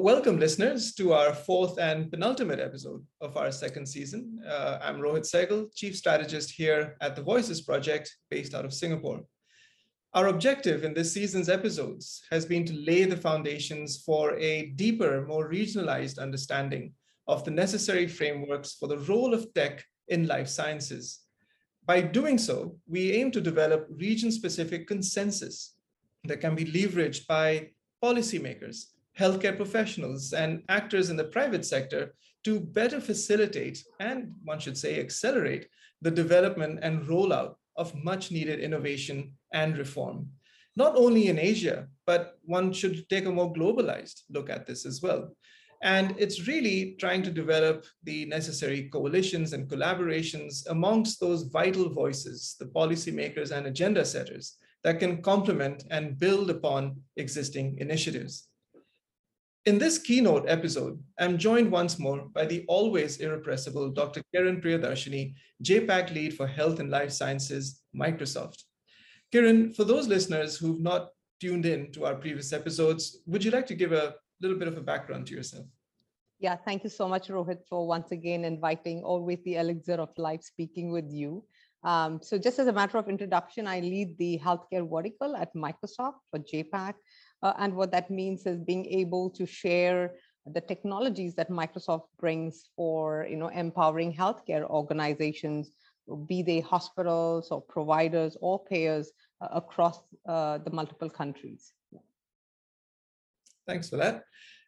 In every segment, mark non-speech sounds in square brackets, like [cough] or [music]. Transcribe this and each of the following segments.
welcome, listeners, to our fourth and penultimate episode of our second season. Uh, I'm Rohit Segal, Chief Strategist here at the Voices Project, based out of Singapore. Our objective in this season's episodes has been to lay the foundations for a deeper, more regionalized understanding of the necessary frameworks for the role of tech in life sciences. By doing so, we aim to develop region specific consensus that can be leveraged by policymakers, healthcare professionals, and actors in the private sector to better facilitate and, one should say, accelerate the development and rollout of much needed innovation and reform. Not only in Asia, but one should take a more globalized look at this as well. And it's really trying to develop the necessary coalitions and collaborations amongst those vital voices, the policymakers and agenda setters that can complement and build upon existing initiatives. In this keynote episode, I'm joined once more by the always irrepressible Dr. Kiran Priyadarshini, JPAC lead for Health and Life Sciences, Microsoft. Kiran, for those listeners who've not tuned in to our previous episodes, would you like to give a little bit of a background to yourself? Yeah, thank you so much, Rohit, for once again inviting always the elixir of life speaking with you. Um, so just as a matter of introduction, I lead the healthcare vertical at Microsoft for JPAC. Uh, and what that means is being able to share the technologies that Microsoft brings for you know empowering healthcare organizations be they hospitals or providers or payers uh, across uh, the multiple countries. Thanks for that.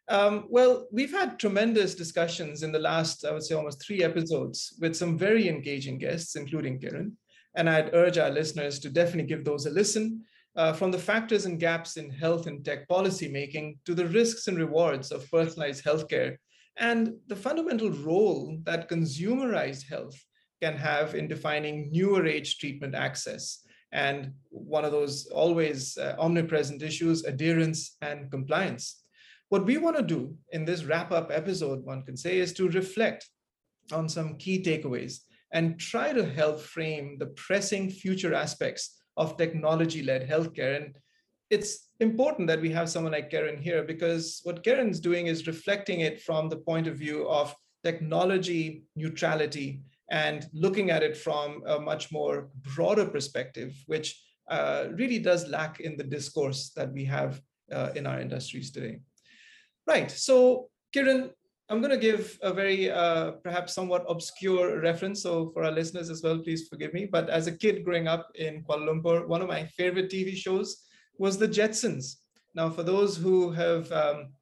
Um, well, we've had tremendous discussions in the last, I would say, almost three episodes with some very engaging guests, including Kiran. And I'd urge our listeners to definitely give those a listen. Uh, from the factors and gaps in health and tech policy making to the risks and rewards of personalized healthcare and the fundamental role that consumerized health can have in defining newer age treatment access. And one of those always uh, omnipresent issues, adherence and compliance. What we want to do in this wrap up episode, one can say, is to reflect on some key takeaways and try to help frame the pressing future aspects of technology led healthcare. And it's important that we have someone like Kiran here because what Kiran's doing is reflecting it from the point of view of technology neutrality and looking at it from a much more broader perspective, which uh, really does lack in the discourse that we have uh, in our industries today. Right. So, Kiran, I'm going to give a very uh, perhaps somewhat obscure reference. So, for our listeners as well, please forgive me. But as a kid growing up in Kuala Lumpur, one of my favorite TV shows was The Jetsons. Now, for those who have um,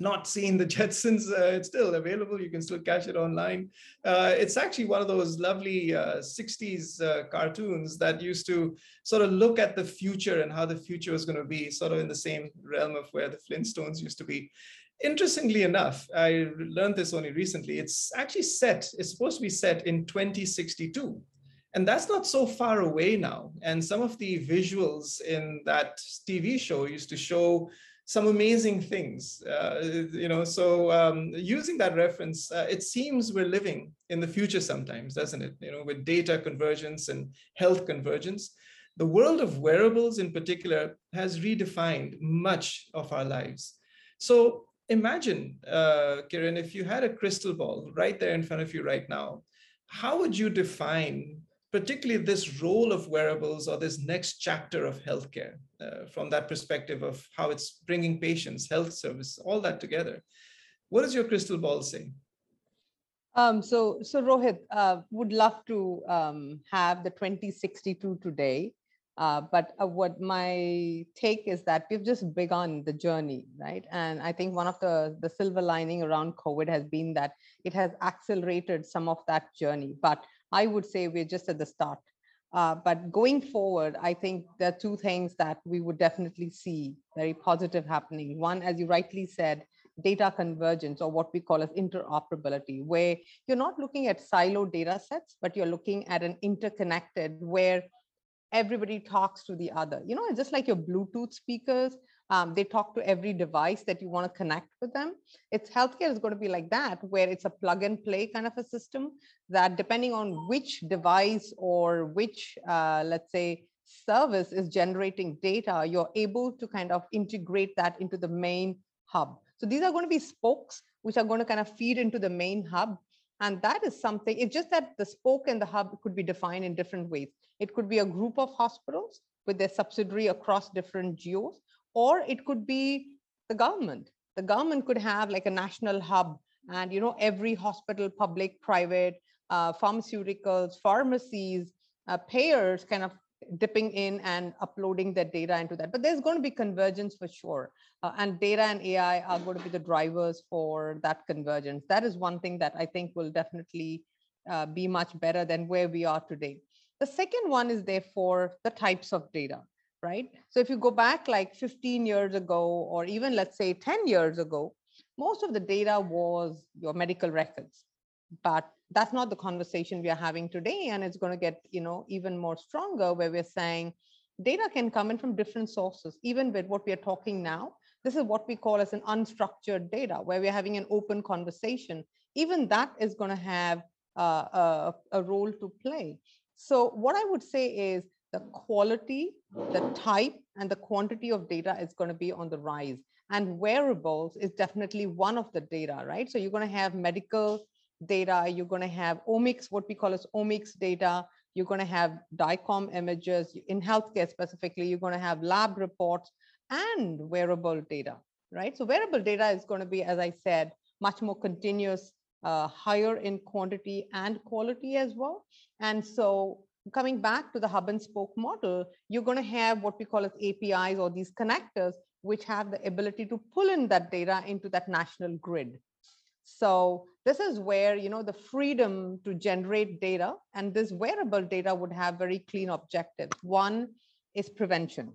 not seen the [laughs] Jetsons, uh, it's still available. You can still catch it online. Uh, it's actually one of those lovely uh, 60s uh, cartoons that used to sort of look at the future and how the future was going to be, sort of in the same realm of where the Flintstones used to be. Interestingly enough, I learned this only recently. It's actually set, it's supposed to be set in 2062. And that's not so far away now. And some of the visuals in that TV show used to show some amazing things. Uh, you know, so um, using that reference, uh, it seems we're living in the future sometimes, doesn't it? You know, with data convergence and health convergence. The world of wearables in particular has redefined much of our lives. So imagine, uh, Kiran, if you had a crystal ball right there in front of you right now, how would you define particularly this role of wearables or this next chapter of healthcare uh, from that perspective of how it's bringing patients, health service, all that together. What does your crystal ball say? Um, so, so Rohit, uh, would love to um, have the 2062 today. Uh, but uh, what my take is that we've just begun the journey, right? And I think one of the, the silver lining around COVID has been that it has accelerated some of that journey. But I would say we're just at the start. Uh, but going forward, I think there are two things that we would definitely see very positive happening. One, as you rightly said, data convergence or what we call as interoperability, where you're not looking at silo data sets, but you're looking at an interconnected where everybody talks to the other. You know, it's just like your Bluetooth speakers. Um, they talk to every device that you want to connect with them. It's healthcare is going to be like that, where it's a plug and play kind of a system that depending on which device or which, uh, let's say, service is generating data, you're able to kind of integrate that into the main hub. So these are going to be spokes which are going to kind of feed into the main hub. And that is something, it's just that the spoke and the hub could be defined in different ways. It could be a group of hospitals with their subsidiary across different geos, or it could be the government. The government could have like a national hub and, you know, every hospital, public, private, uh, pharmaceuticals, pharmacies, uh, payers kind of dipping in and uploading their data into that. But there's going to be convergence for sure. Uh, and data and AI are going to be the drivers for that convergence. That is one thing that I think will definitely uh, be much better than where we are today. The second one is therefore the types of data, right? So if you go back like 15 years ago, or even let's say 10 years ago, most of the data was your medical records. But that's not the conversation we are having today and it's going to get you know even more stronger where we're saying data can come in from different sources. Even with what we are talking now this is what we call as an unstructured data where we're having an open conversation. Even that is going to have uh, a, a role to play. So what i would say is the quality the type and the quantity of data is going to be on the rise and wearables is definitely one of the data right? So you're going to have medical data, you're going to have omics, what we call as omics data, you're going to have DICOM images. In healthcare specifically, you're going to have lab reports and wearable data, right? So wearable data is going to be, as I said, much more continuous, uh, higher in quantity and quality as well. And so coming back to the hub and spoke model, you're going to have what we call as APIs or these connectors, which have the ability to pull in that data into that national grid. So this is where, you know, the freedom to generate data and this wearable data would have very clean objectives. One is prevention,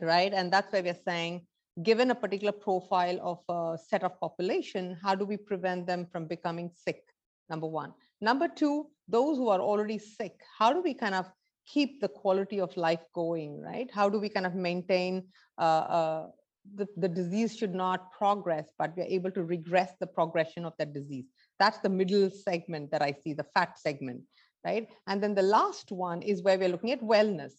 right? And that's why we're saying, given a particular profile of a set of population, how do we prevent them from becoming sick? Number one. Number two, those who are already sick, how do we kind of keep the quality of life going, right? How do we kind of maintain uh, uh, the, the disease should not progress, but we're able to regress the progression of that disease. That's the middle segment that I see, the fat segment, right? And then the last one is where we're looking at wellness.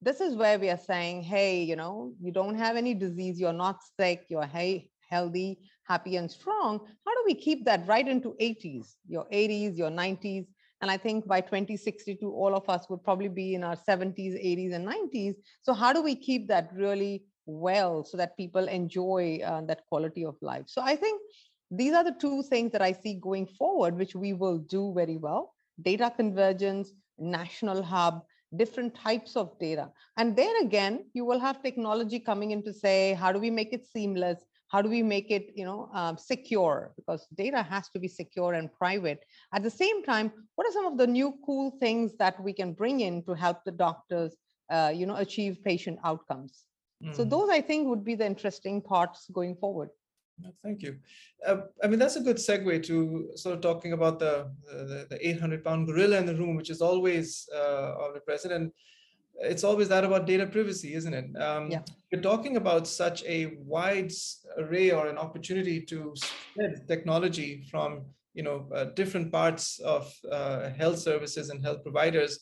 This is where we are saying, hey, you know, you don't have any disease, you're not sick, you're hey, healthy, happy, and strong. How do we keep that right into 80s, your 80s, your 90s? And I think by 2062, all of us would probably be in our 70s, 80s, and 90s. So, how do we keep that really well so that people enjoy uh, that quality of life. So I think these are the two things that I see going forward, which we will do very well data convergence, national hub, different types of data. And there again, you will have technology coming in to say, how do we make it seamless? How do we make it, you know, um, secure? Because data has to be secure and private. At the same time, what are some of the new cool things that we can bring in to help the doctors, uh, you know, achieve patient outcomes? Mm. So those I think would be the interesting parts going forward. Thank you. Uh, I mean, that's a good segue to sort of talking about the the, the 800 pound gorilla in the room, which is always uh, present. And it's always that about data privacy, isn't it? Um, yeah. You're talking about such a wide array or an opportunity to spread technology from you know uh, different parts of uh, health services and health providers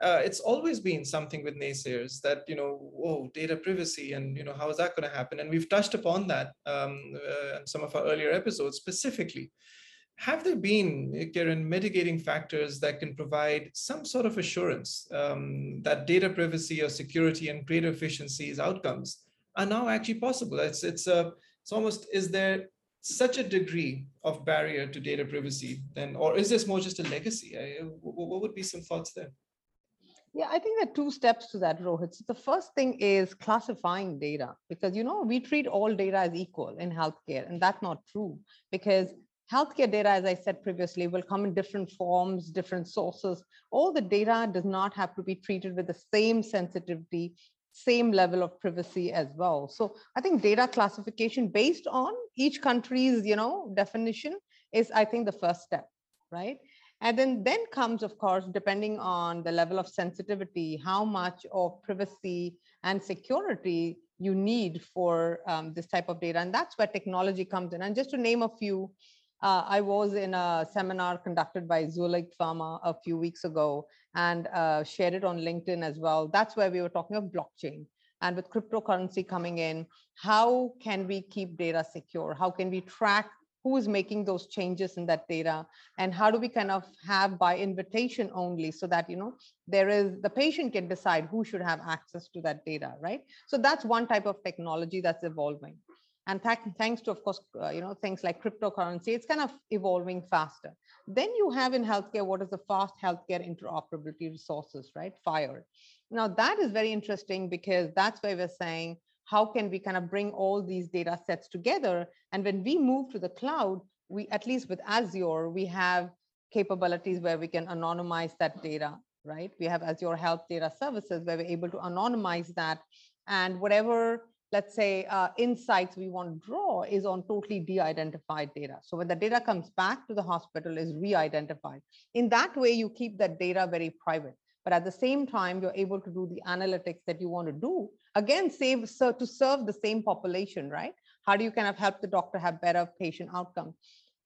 uh, it's always been something with naysayers that you know oh data privacy and you know how is that going to happen? And we've touched upon that um, uh, in some of our earlier episodes specifically. Have there been Kiran, mitigating factors that can provide some sort of assurance um, that data privacy or security and greater efficiencies outcomes are now actually possible? It's it's a uh, it's almost is there such a degree of barrier to data privacy then or is this more just a legacy? I, what would be some thoughts there yeah, I think there are two steps to that, Rohit. So the first thing is classifying data because you know we treat all data as equal in healthcare, and that's not true because healthcare data, as I said previously, will come in different forms, different sources. All the data does not have to be treated with the same sensitivity, same level of privacy as well. So I think data classification based on each country's, you know, definition is, I think, the first step, right? And then, then comes, of course, depending on the level of sensitivity, how much of privacy and security you need for um, this type of data. And that's where technology comes in. And just to name a few, uh, I was in a seminar conducted by Zuellig Pharma a few weeks ago and uh, shared it on LinkedIn as well. That's where we were talking of blockchain. And with cryptocurrency coming in, how can we keep data secure? How can we track who is making those changes in that data and how do we kind of have by invitation only so that you know there is the patient can decide who should have access to that data right? So that's one type of technology that's evolving. And th thanks to of course uh, you know things like cryptocurrency it's kind of evolving faster. Then you have in healthcare what is the fast healthcare interoperability resources right? FHIR now that is very interesting because that's why we're saying how can we kind of bring all these data sets together? And when we move to the cloud, we at least with Azure, we have capabilities where we can anonymize that data, right? We have Azure Health Data Services where we're able to anonymize that. And whatever, let's say, uh, insights we want to draw is on totally de-identified data. So when the data comes back to the hospital is re-identified. In that way, you keep that data very private but at the same time, you're able to do the analytics that you want to do. Again, save so to serve the same population, right? How do you kind of help the doctor have better patient outcome?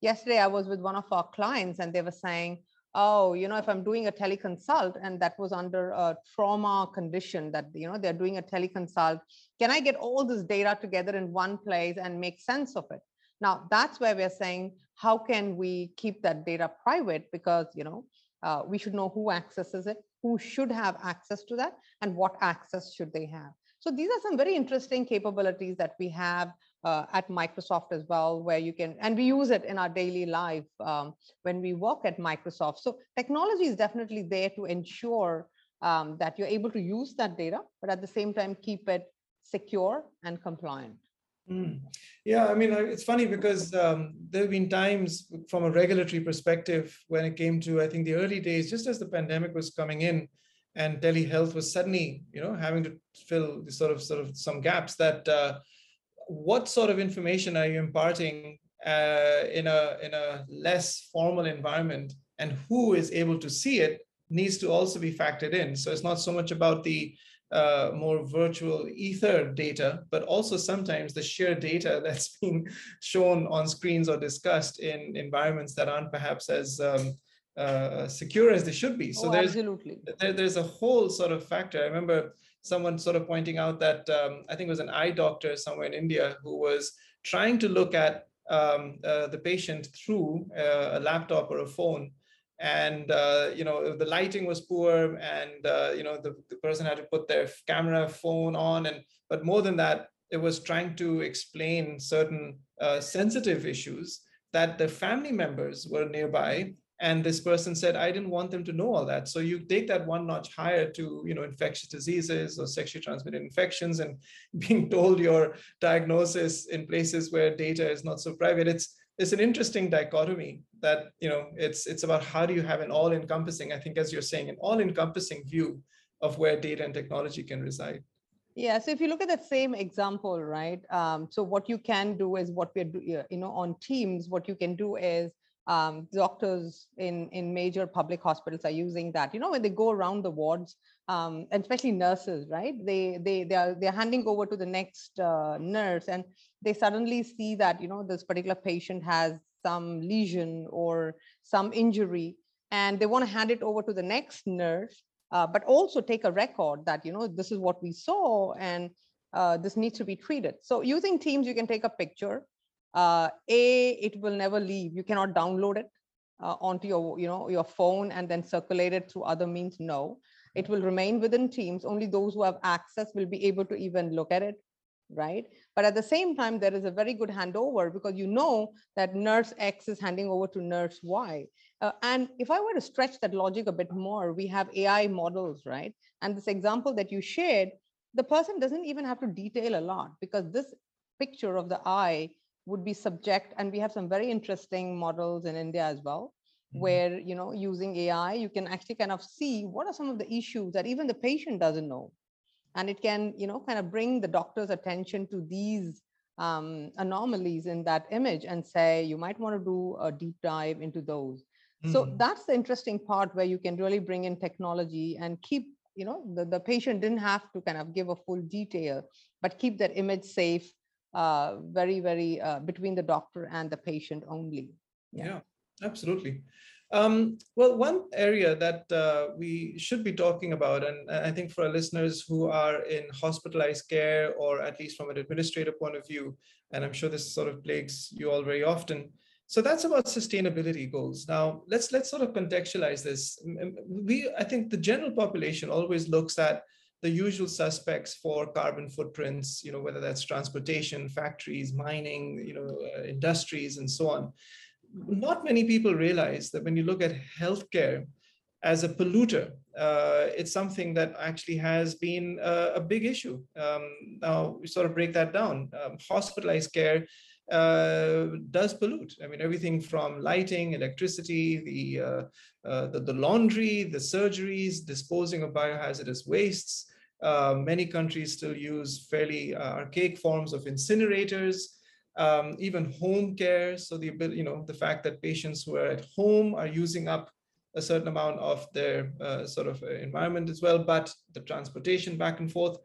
Yesterday, I was with one of our clients and they were saying, oh, you know, if I'm doing a teleconsult and that was under a trauma condition that, you know, they're doing a teleconsult, can I get all this data together in one place and make sense of it? Now, that's where we're saying, how can we keep that data private? Because, you know, uh, we should know who accesses it, who should have access to that, and what access should they have. So these are some very interesting capabilities that we have uh, at Microsoft as well, where you can, and we use it in our daily life um, when we work at Microsoft. So technology is definitely there to ensure um, that you're able to use that data, but at the same time, keep it secure and compliant. Mm. Yeah, I mean, it's funny because um, there have been times from a regulatory perspective when it came to, I think, the early days, just as the pandemic was coming in, and telehealth was suddenly, you know, having to fill sort of sort of some gaps. That uh, what sort of information are you imparting uh, in a in a less formal environment, and who is able to see it needs to also be factored in. So it's not so much about the uh, more virtual ether data, but also sometimes the sheer data [laughs] that's being shown on screens or discussed in environments that aren't perhaps as um, uh, secure as they should be. So oh, there's, absolutely. There, there's a whole sort of factor. I remember someone sort of pointing out that um, I think it was an eye doctor somewhere in India who was trying to look at um, uh, the patient through uh, a laptop or a phone and uh, you know the lighting was poor and uh, you know the, the person had to put their camera phone on and but more than that it was trying to explain certain uh, sensitive issues that the family members were nearby and this person said i didn't want them to know all that. So you take that one notch higher to you know infectious diseases or sexually transmitted infections and [laughs] being told your diagnosis in places where data is not so private. It's it's an interesting dichotomy that you know it's it's about how do you have an all-encompassing i think as you're saying an all-encompassing view of where data and technology can reside. Yeah so if you look at that same example right um, so what you can do is what we're you know on teams what you can do is um, doctors in in major public hospitals are using that. You know when they go around the wards um, and especially nurses right? They they they are they're handing over to the next uh, nurse and they suddenly see that you know this particular patient has some lesion or some injury and they want to hand it over to the next nurse uh, but also take a record that you know this is what we saw and uh, this needs to be treated. So using teams you can take a picture uh, a it will never leave. You cannot download it uh, onto your you know your phone and then circulate it through other means no. It will remain within teams. Only those who have access will be able to even look at it right? But at the same time there is a very good handover because you know that nurse x is handing over to nurse y. Uh, and if i were to stretch that logic a bit more we have ai models right? And this example that you shared the person doesn't even have to detail a lot because this picture of the eye would be subject and we have some very interesting models in india as well mm-hmm. where you know using ai you can actually kind of see what are some of the issues that even the patient doesn't know and it can you know kind of bring the doctor's attention to these um, anomalies in that image and say you might want to do a deep dive into those mm-hmm. so that's the interesting part where you can really bring in technology and keep you know the, the patient didn't have to kind of give a full detail but keep that image safe uh, very very uh, between the doctor and the patient only yeah, yeah absolutely Um, well, one area that uh, we should be talking about, and I think for our listeners who are in hospitalized care, or at least from an administrative point of view, and I'm sure this sort of plagues you all very often. So that's about sustainability goals. Now let's let's sort of contextualize this. We I think the general population always looks at the usual suspects for carbon footprints, you know, whether that's transportation, factories, mining, you know, uh, industries, and so on. Not many people realize that when you look at healthcare as a polluter, uh, it's something that actually has been a, big issue. Um, now we sort of break that down. Um, hospitalized care uh, does pollute. I mean, everything from lighting, electricity, the, uh, uh, the, the, laundry, the surgeries, disposing of biohazardous wastes, uh, many countries still use fairly uh, archaic forms of incinerators, um, even home care. So the you know the fact that patients who are at home are using up a certain amount of their uh, sort of uh, environment as well, but the transportation back and forth.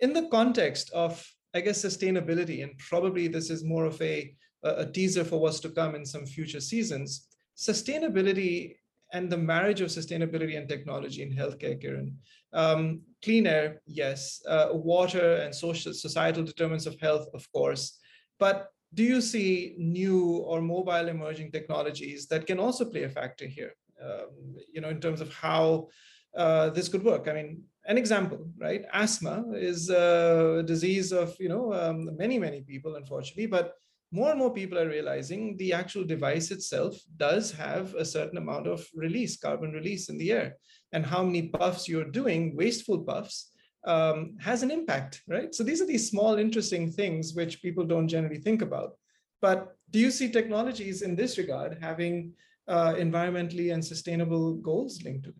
In the context of, I guess, sustainability, and probably this is more of a, a teaser for what's to come in some future seasons, sustainability and the marriage of sustainability and technology in healthcare, Kiran. Um, clean air, yes. Uh, water and social societal determinants of health, of course. But do you see new or mobile emerging technologies that can also play a factor here? Um, you know, in terms of how uh, this could work. I mean, an example, right? Asthma is a disease of you know um, many many people, unfortunately, but more and more people are realizing the actual device itself does have a certain amount of release, carbon release in the air. And how many puffs you're doing, wasteful puffs, um, has an impact, right? So these are these small, interesting things which people don't generally think about. But do you see technologies in this regard having uh, environmentally and sustainable goals linked to it?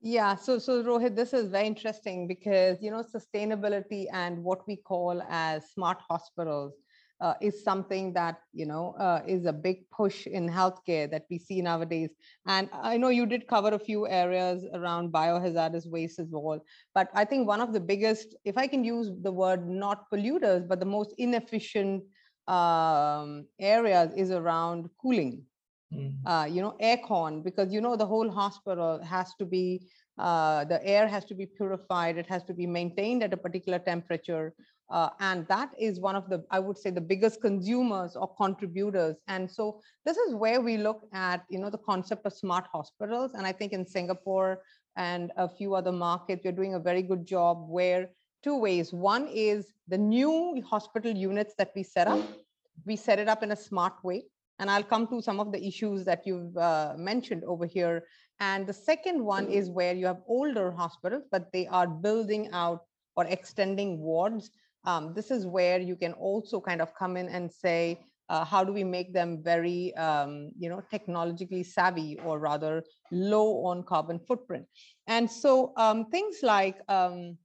Yeah, so so Rohit, this is very interesting because you know sustainability and what we call as smart hospitals uh, is something that you know uh, is a big push in healthcare that we see nowadays. And i know you did cover a few areas around biohazardous waste as well but i think one of the biggest if i can use the word not polluters but the most inefficient um, areas is around cooling. Mm. uh, you know aircon because you know the whole hospital has to be uh, the air has to be purified it has to be maintained at a particular temperature uh, and that is one of the, I would say, the biggest consumers or contributors. And so this is where we look at, you know, the concept of smart hospitals. And I think in Singapore and a few other markets, we're doing a very good job where two ways. One is the new hospital units that we set up. We set it up in a smart way. And I'll come to some of the issues that you've uh, mentioned over here. And the second one is where you have older hospitals, but they are building out or extending wards um, this is where you can also kind of come in and say, uh, how do we make them very, um, you know, technologically savvy or rather low on carbon footprint? And so um, things like, um,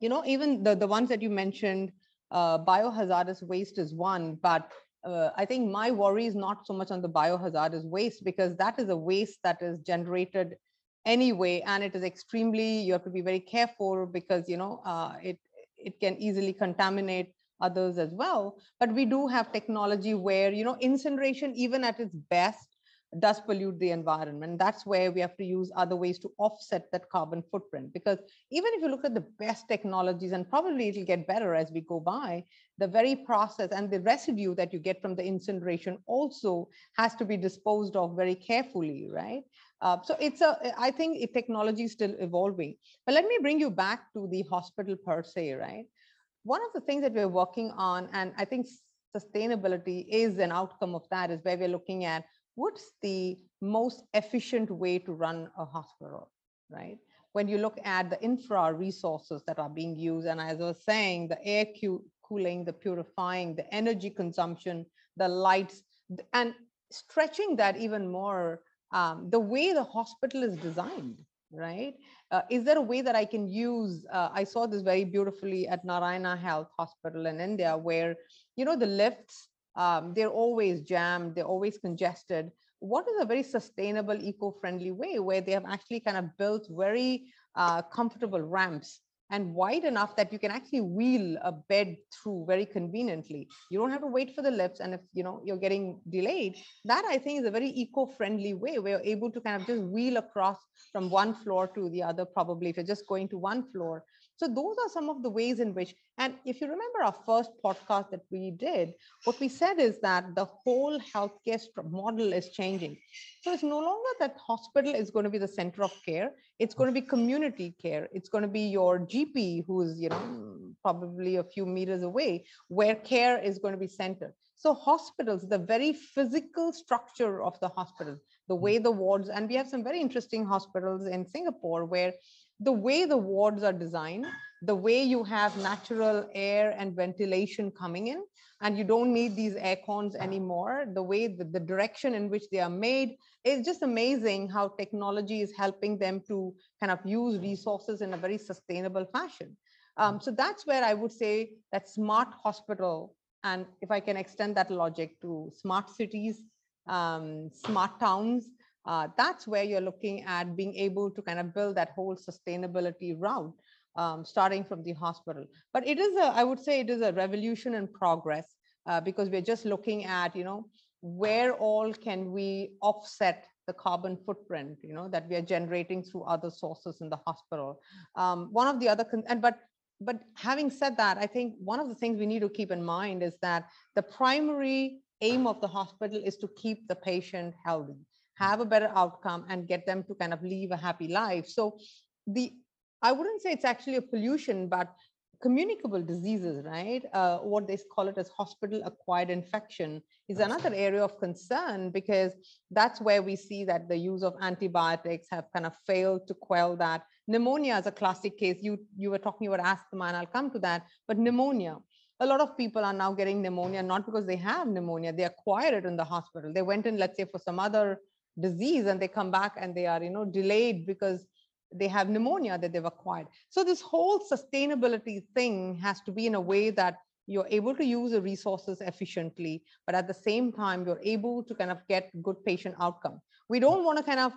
you know, even the, the ones that you mentioned, uh, biohazardous waste is one, but uh, I think my worry is not so much on the biohazardous waste because that is a waste that is generated anyway and it is extremely you have to be very careful because you know uh, it it can easily contaminate others as well. But we do have technology where, you know, incineration, even at its best, does pollute the environment. That's where we have to use other ways to offset that carbon footprint. Because even if you look at the best technologies, and probably it'll get better as we go by, the very process and the residue that you get from the incineration also has to be disposed of very carefully, right? Uh, so it's a, I think technology is still evolving. But let me bring you back to the hospital per se, right? One of the things that we're working on, and I think sustainability is an outcome of that, is where we're looking at what's the most efficient way to run a hospital, right? When you look at the infra resources that are being used, and as I was saying, the air cooling, the purifying, the energy consumption, the lights, and stretching that even more um, the way the hospital is designed, right? Uh, is there a way that I can use? Uh, I saw this very beautifully at Narayana Health Hospital in India, where you know the lifts um, they're always jammed, they're always congested. What is a very sustainable, eco-friendly way where they have actually kind of built very uh, comfortable ramps and wide enough that you can actually wheel a bed through very conveniently. You don't have to wait for the lifts. And if you know you're getting delayed, that I think is a very eco-friendly way where you're able to kind of just wheel across from one floor to the other, probably if you're just going to one floor. So those are some of the ways in which, and if you remember our first podcast that we did, what we said is that the whole healthcare model is changing. So it's no longer that hospital is going to be the center of care. It's going to be community care. It's going to be your GP who's, you know, probably a few meters away where care is going to be centered. So hospitals, the very physical structure of the hospital, the hmm. way the wards, and we have some very interesting hospitals in Singapore where the way the wards are designed, the way you have natural air and ventilation coming in, and you don't need these air cons anymore, the way the, the direction in which they are made, it's just amazing how technology is helping them to kind of use resources in a very sustainable fashion. Um, so that's where I would say that smart hospital, and if I can extend that logic to smart cities, um, smart towns, uh, that's where you're looking at being able to kind of build that whole sustainability route um, starting from the hospital. But it is a i would say it is a revolution in progress uh, because we're just looking at you know where all can we offset the carbon footprint you know that we are generating through other sources in the hospital. Um, one of the other con- and but but having said that i think one of the things we need to keep in mind is that the primary aim of the hospital is to keep the patient healthy have a better outcome and get them to kind of live a happy life. So the i wouldn't say it's actually a pollution but communicable diseases right? Uh, what they call it as hospital acquired infection is another area of concern because that's where we see that the use of antibiotics have kind of failed to quell that. Pneumonia is a classic case. You you were talking about asthma and i'll come to that but pneumonia. A lot of people are now getting pneumonia not because they have pneumonia. They acquired it in the hospital. They went in let's say for some other disease and they come back and they are you know delayed because they have pneumonia that they've acquired. So this whole sustainability thing has to be in a way that you're able to use the resources efficiently but at the same time you're able to kind of get good patient outcome. We don't want to kind of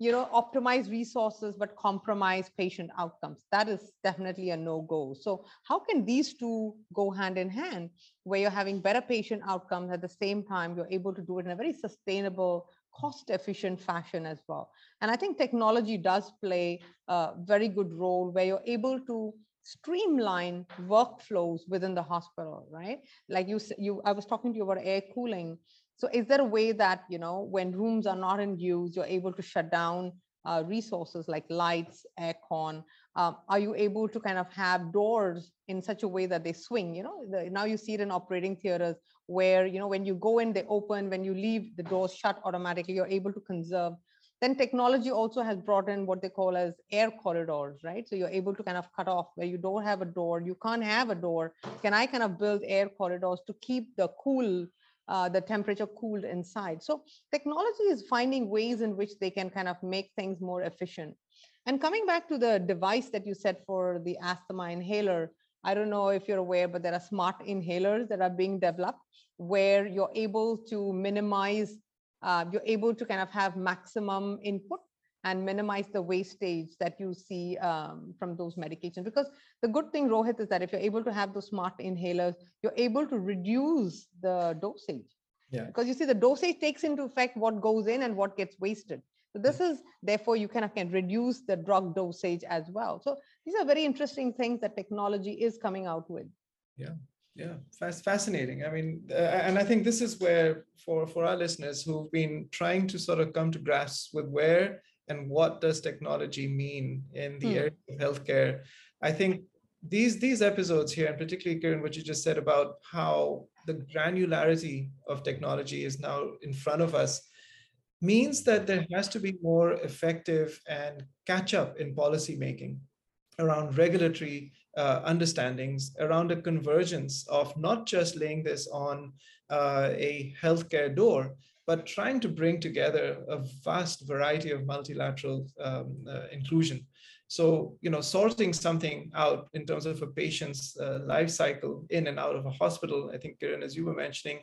you know optimize resources but compromise patient outcomes. That is definitely a no go so how can these two go hand in hand where you're having better patient outcomes at the same time you're able to do it in a very sustainable cost efficient fashion as well. And I think technology does play a very good role where you're able to streamline workflows within the hospital, right? Like you, you, I was talking to you about air cooling. So is there a way that, you know, when rooms are not in use, you're able to shut down uh, resources like lights, aircon? Um, are you able to kind of have doors in such a way that they swing? You know, the, now you see it in operating theaters where, you know, when you go in, they open, when you leave, the doors shut automatically, you're able to conserve. Then technology also has brought in what they call as air corridors, right? So you're able to kind of cut off where you don't have a door, you can't have a door. Can I kind of build air corridors to keep the cool uh, the temperature cooled inside. So technology is finding ways in which they can kind of make things more efficient. And coming back to the device that you said for the asthma inhaler, I don't know if you're aware, but there are smart inhalers that are being developed where you're able to minimize, uh, you're able to kind of have maximum input and minimize the wastage that you see um, from those medications. Because the good thing, Rohit, is that if you're able to have those smart inhalers, you're able to reduce the dosage. Yeah. Because you see, the dosage takes into effect what goes in and what gets wasted. So this is therefore you kind of can reduce the drug dosage as well. So these are very interesting things that technology is coming out with. Yeah, yeah, fascinating. I mean, uh, and I think this is where for for our listeners who've been trying to sort of come to grasp with where and what does technology mean in the hmm. area of healthcare, I think these these episodes here, and particularly Kiran, what you just said about how the granularity of technology is now in front of us means that there has to be more effective and catch up in policy making around regulatory uh, understandings, around a convergence of not just laying this on uh, a healthcare door, but trying to bring together a vast variety of multilateral um, uh, inclusion. So, you know, sorting something out in terms of a patient's uh, life cycle in and out of a hospital, I think, Kiran, as you were mentioning,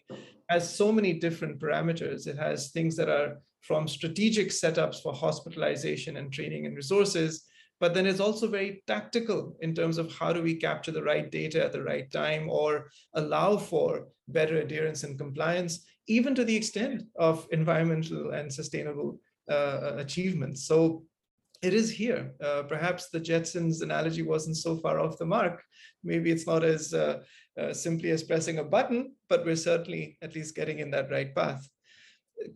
has so many different parameters. It has things that are from strategic setups for hospitalization and training and resources but then it's also very tactical in terms of how do we capture the right data at the right time or allow for better adherence and compliance, even to the extent of environmental and sustainable uh, achievements. So it is here. Uh, perhaps the Jetsons analogy wasn't so far off the mark. Maybe it's not as uh, uh, simply as pressing a button, but we're certainly at least getting in that right path.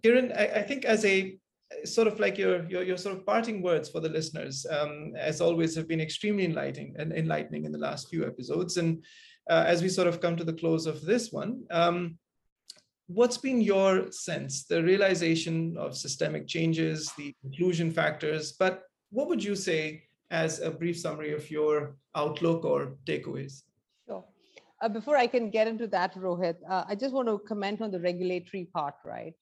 Kiran, I, I think as a sort of like your, your, your sort of parting words for the listeners, um, as always, have been extremely enlightening and enlightening in the last few episodes. And uh, as we sort of come to the close of this one, um, what's been your sense, the realization of systemic changes, the inclusion factors, but what would you say as a brief summary of your outlook or takeaways? Sure. Uh, before I can get into that, Rohit, uh, I just want to comment on the regulatory part, right?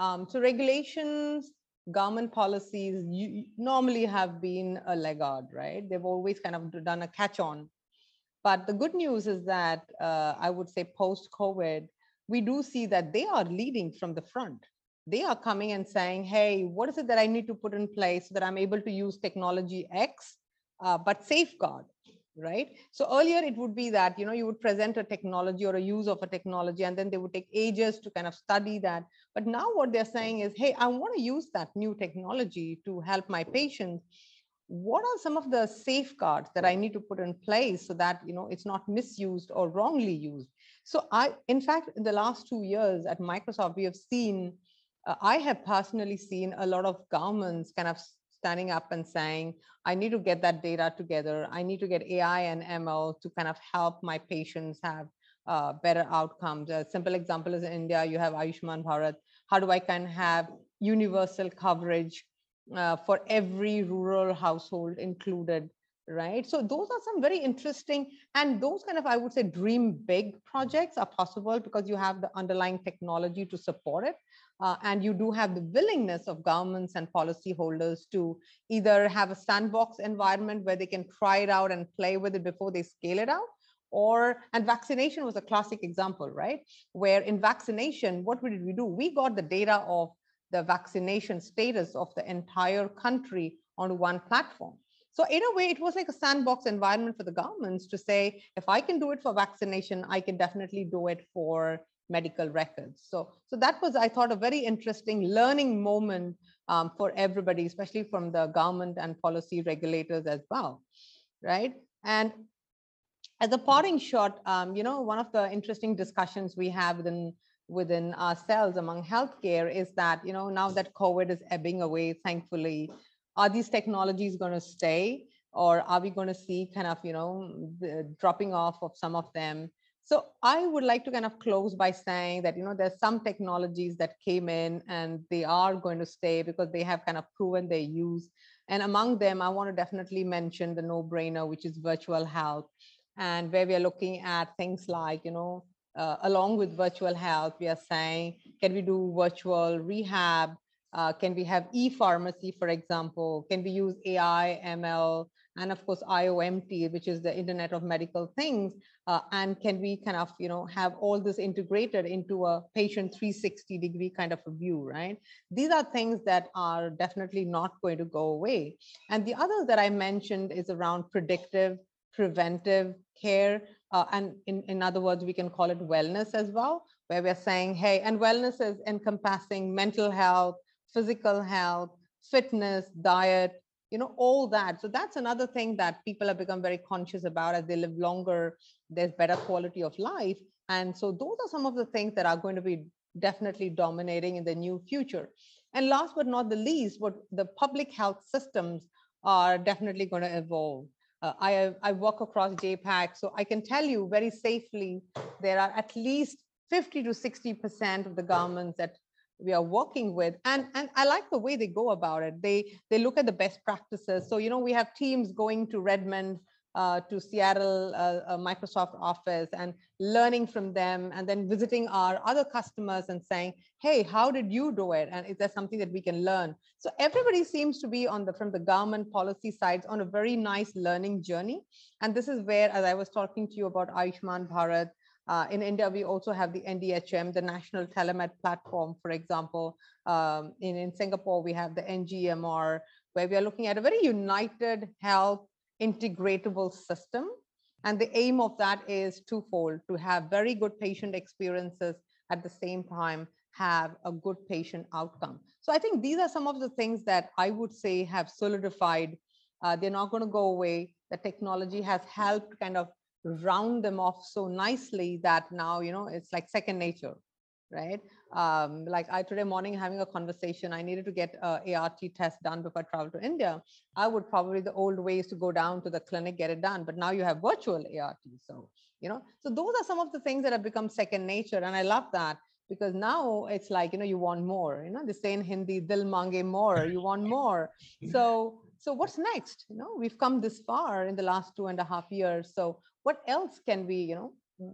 Um, so regulations, government policies you, normally have been a laggard, right? They've always kind of done a catch-on. But the good news is that uh, I would say post-COVID, we do see that they are leading from the front they are coming and saying, hey, what is it that I need to put in place so that I'm able to use technology X, uh, but safeguard, right? So earlier it would be that, you know, you would present a technology or a use of a technology, and then they would take ages to kind of study that. But now what they're saying is, hey, I want to use that new technology to help my patients. What are some of the safeguards that I need to put in place so that, you know, it's not misused or wrongly used? So I, in fact, in the last two years at Microsoft, we have seen uh, I have personally seen a lot of governments kind of standing up and saying, I need to get that data together. I need to get AI and ML to kind of help my patients have uh, better outcomes. A simple example is in India, you have Ayushman Bharat. How do I of have universal coverage uh, for every rural household included? Right. So those are some very interesting and those kind of, I would say, dream big projects are possible because you have the underlying technology to support it. Uh, and you do have the willingness of governments and policyholders to either have a sandbox environment where they can try it out and play with it before they scale it out or and vaccination was a classic example right? Where in vaccination what did we do we got the data of the vaccination status of the entire country on one platform. So in a way it was like a sandbox environment for the governments to say if i can do it for vaccination i can definitely do it for medical records. So, so that was, I thought, a very interesting learning moment um, for everybody, especially from the government and policy regulators as well, right? And as a parting shot, um, you know, one of the interesting discussions we have within within ourselves among healthcare is that, you know, now that COVID is ebbing away, thankfully, are these technologies going to stay? Or are we going to see kind of, you know, the dropping off of some of them? So I would like to kind of close by saying that, you know, there's some technologies that came in and they are going to stay because they have kind of proven their use. And among them, I want to definitely mention the no-brainer, which is virtual health. And where we are looking at things like, you know, uh, along with virtual health, we are saying, can we do virtual rehab? Uh, can we have e-pharmacy, for example? Can we use AI, ML, and of course IOMT, which is the Internet of Medical Things, uh, and can we kind of you know have all this integrated into a patient 360 degree kind of a view, right? These are things that are definitely not going to go away. And the others that I mentioned is around predictive, preventive care, uh, and in, in other words, we can call it wellness as well, where we're saying, hey, and wellness is encompassing mental health, physical health, fitness, diet, you know all that. So that's another thing that people have become very conscious about as they live longer there's better quality of life. And so those are some of the things that are going to be definitely dominating in the new future. And last but not the least what the public health systems are definitely going to evolve. Uh, I, I work across JPAC, so I can tell you very safely there are at least 50 to 60% of the governments that we are working with. And and i like the way they go about it. They they look at the best practices. So you know we have teams going to redmond uh, to seattle uh, uh, microsoft office and learning from them and then visiting our other customers and saying hey how did you do it? And is there something that we can learn? So everybody seems to be on the from the government policy sides on a very nice learning journey. And this is where as i was talking to you about ayushman bharat uh, in India, we also have the NDHM, the National Telemed Platform, for example. Um, in, in Singapore, we have the NGMR. where we are looking at a very united health integratable system. And the aim of that is twofold to have very good patient experiences at the same time have a good patient outcome. So I think these are some of the things that I would say have solidified. Uh, they're not going to go away. The technology has helped kind of round them off so nicely that now, you know, it's like second nature, right? Um, like I today morning having a conversation, I needed to get a ART test done before I travel to India. I would probably the old ways to go down to the clinic, get it done, but now you have virtual ART. So, you know, so those are some of the things that have become second nature. And I love that because now it's like, you know, you want more, you know, they say in Hindi, dil mange more, you want more. So, so what's next? You know, we've come this far in the last two and a half years. So what else can we, you know,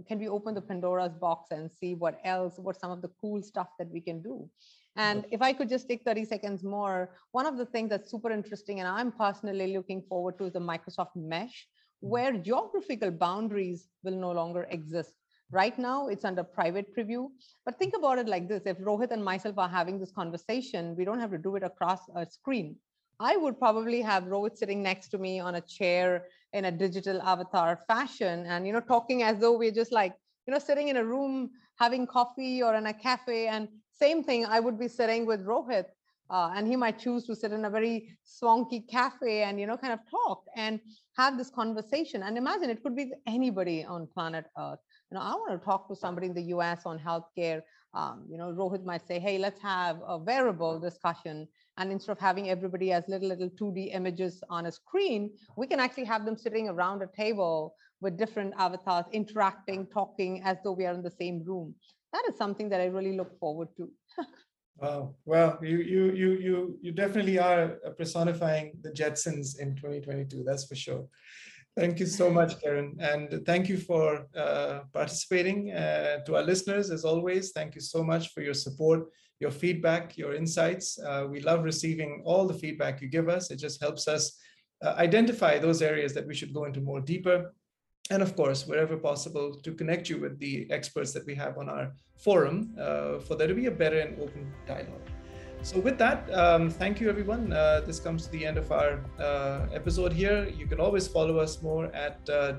can we open the Pandora's box and see what else, what some of the cool stuff that we can do? And if I could just take 30 seconds more, one of the things that's super interesting and I'm personally looking forward to is the Microsoft Mesh, mm. where geographical boundaries will no longer exist. Right now, it's under private preview. But think about it like this if Rohit and myself are having this conversation, we don't have to do it across a screen. I would probably have Rohit sitting next to me on a chair in a digital avatar fashion and, you know, talking as though we're just like, you know, sitting in a room having coffee or in a cafe. And same thing, I would be sitting with Rohit uh, and he might choose to sit in a very swanky cafe and, you know, kind of talk and have this conversation. And imagine it could be anybody on planet Earth. You know, I want to talk to somebody in the US on healthcare. Um, you know, Rohit might say, hey, let's have a wearable discussion and instead of having everybody as little, little 2D images on a screen, we can actually have them sitting around a table with different avatars, interacting, talking as though we are in the same room. That is something that I really look forward to. [laughs] wow. Well, you, you, you, you, you definitely are personifying the Jetsons in 2022, that's for sure. Thank you so much, Karen. And thank you for uh, participating. Uh, to our listeners, as always, thank you so much for your support your feedback, your insights. Uh, we love receiving all the feedback you give us. It just helps us uh, identify those areas that we should go into more deeper. And of course, wherever possible, to connect you with the experts that we have on our forum uh, for there to be a better and open dialogue. So, with that, um, thank you, everyone. Uh, this comes to the end of our uh, episode here. You can always follow us more at uh,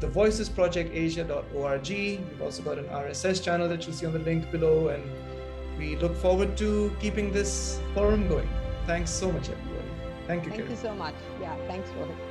thevoicesprojectasia.org. We've also got an RSS channel that you'll see on the link below, and we look forward to keeping this forum going. Thanks so much, everybody. Thank you, Thank Karen. you so much. Yeah, thanks, Rohit.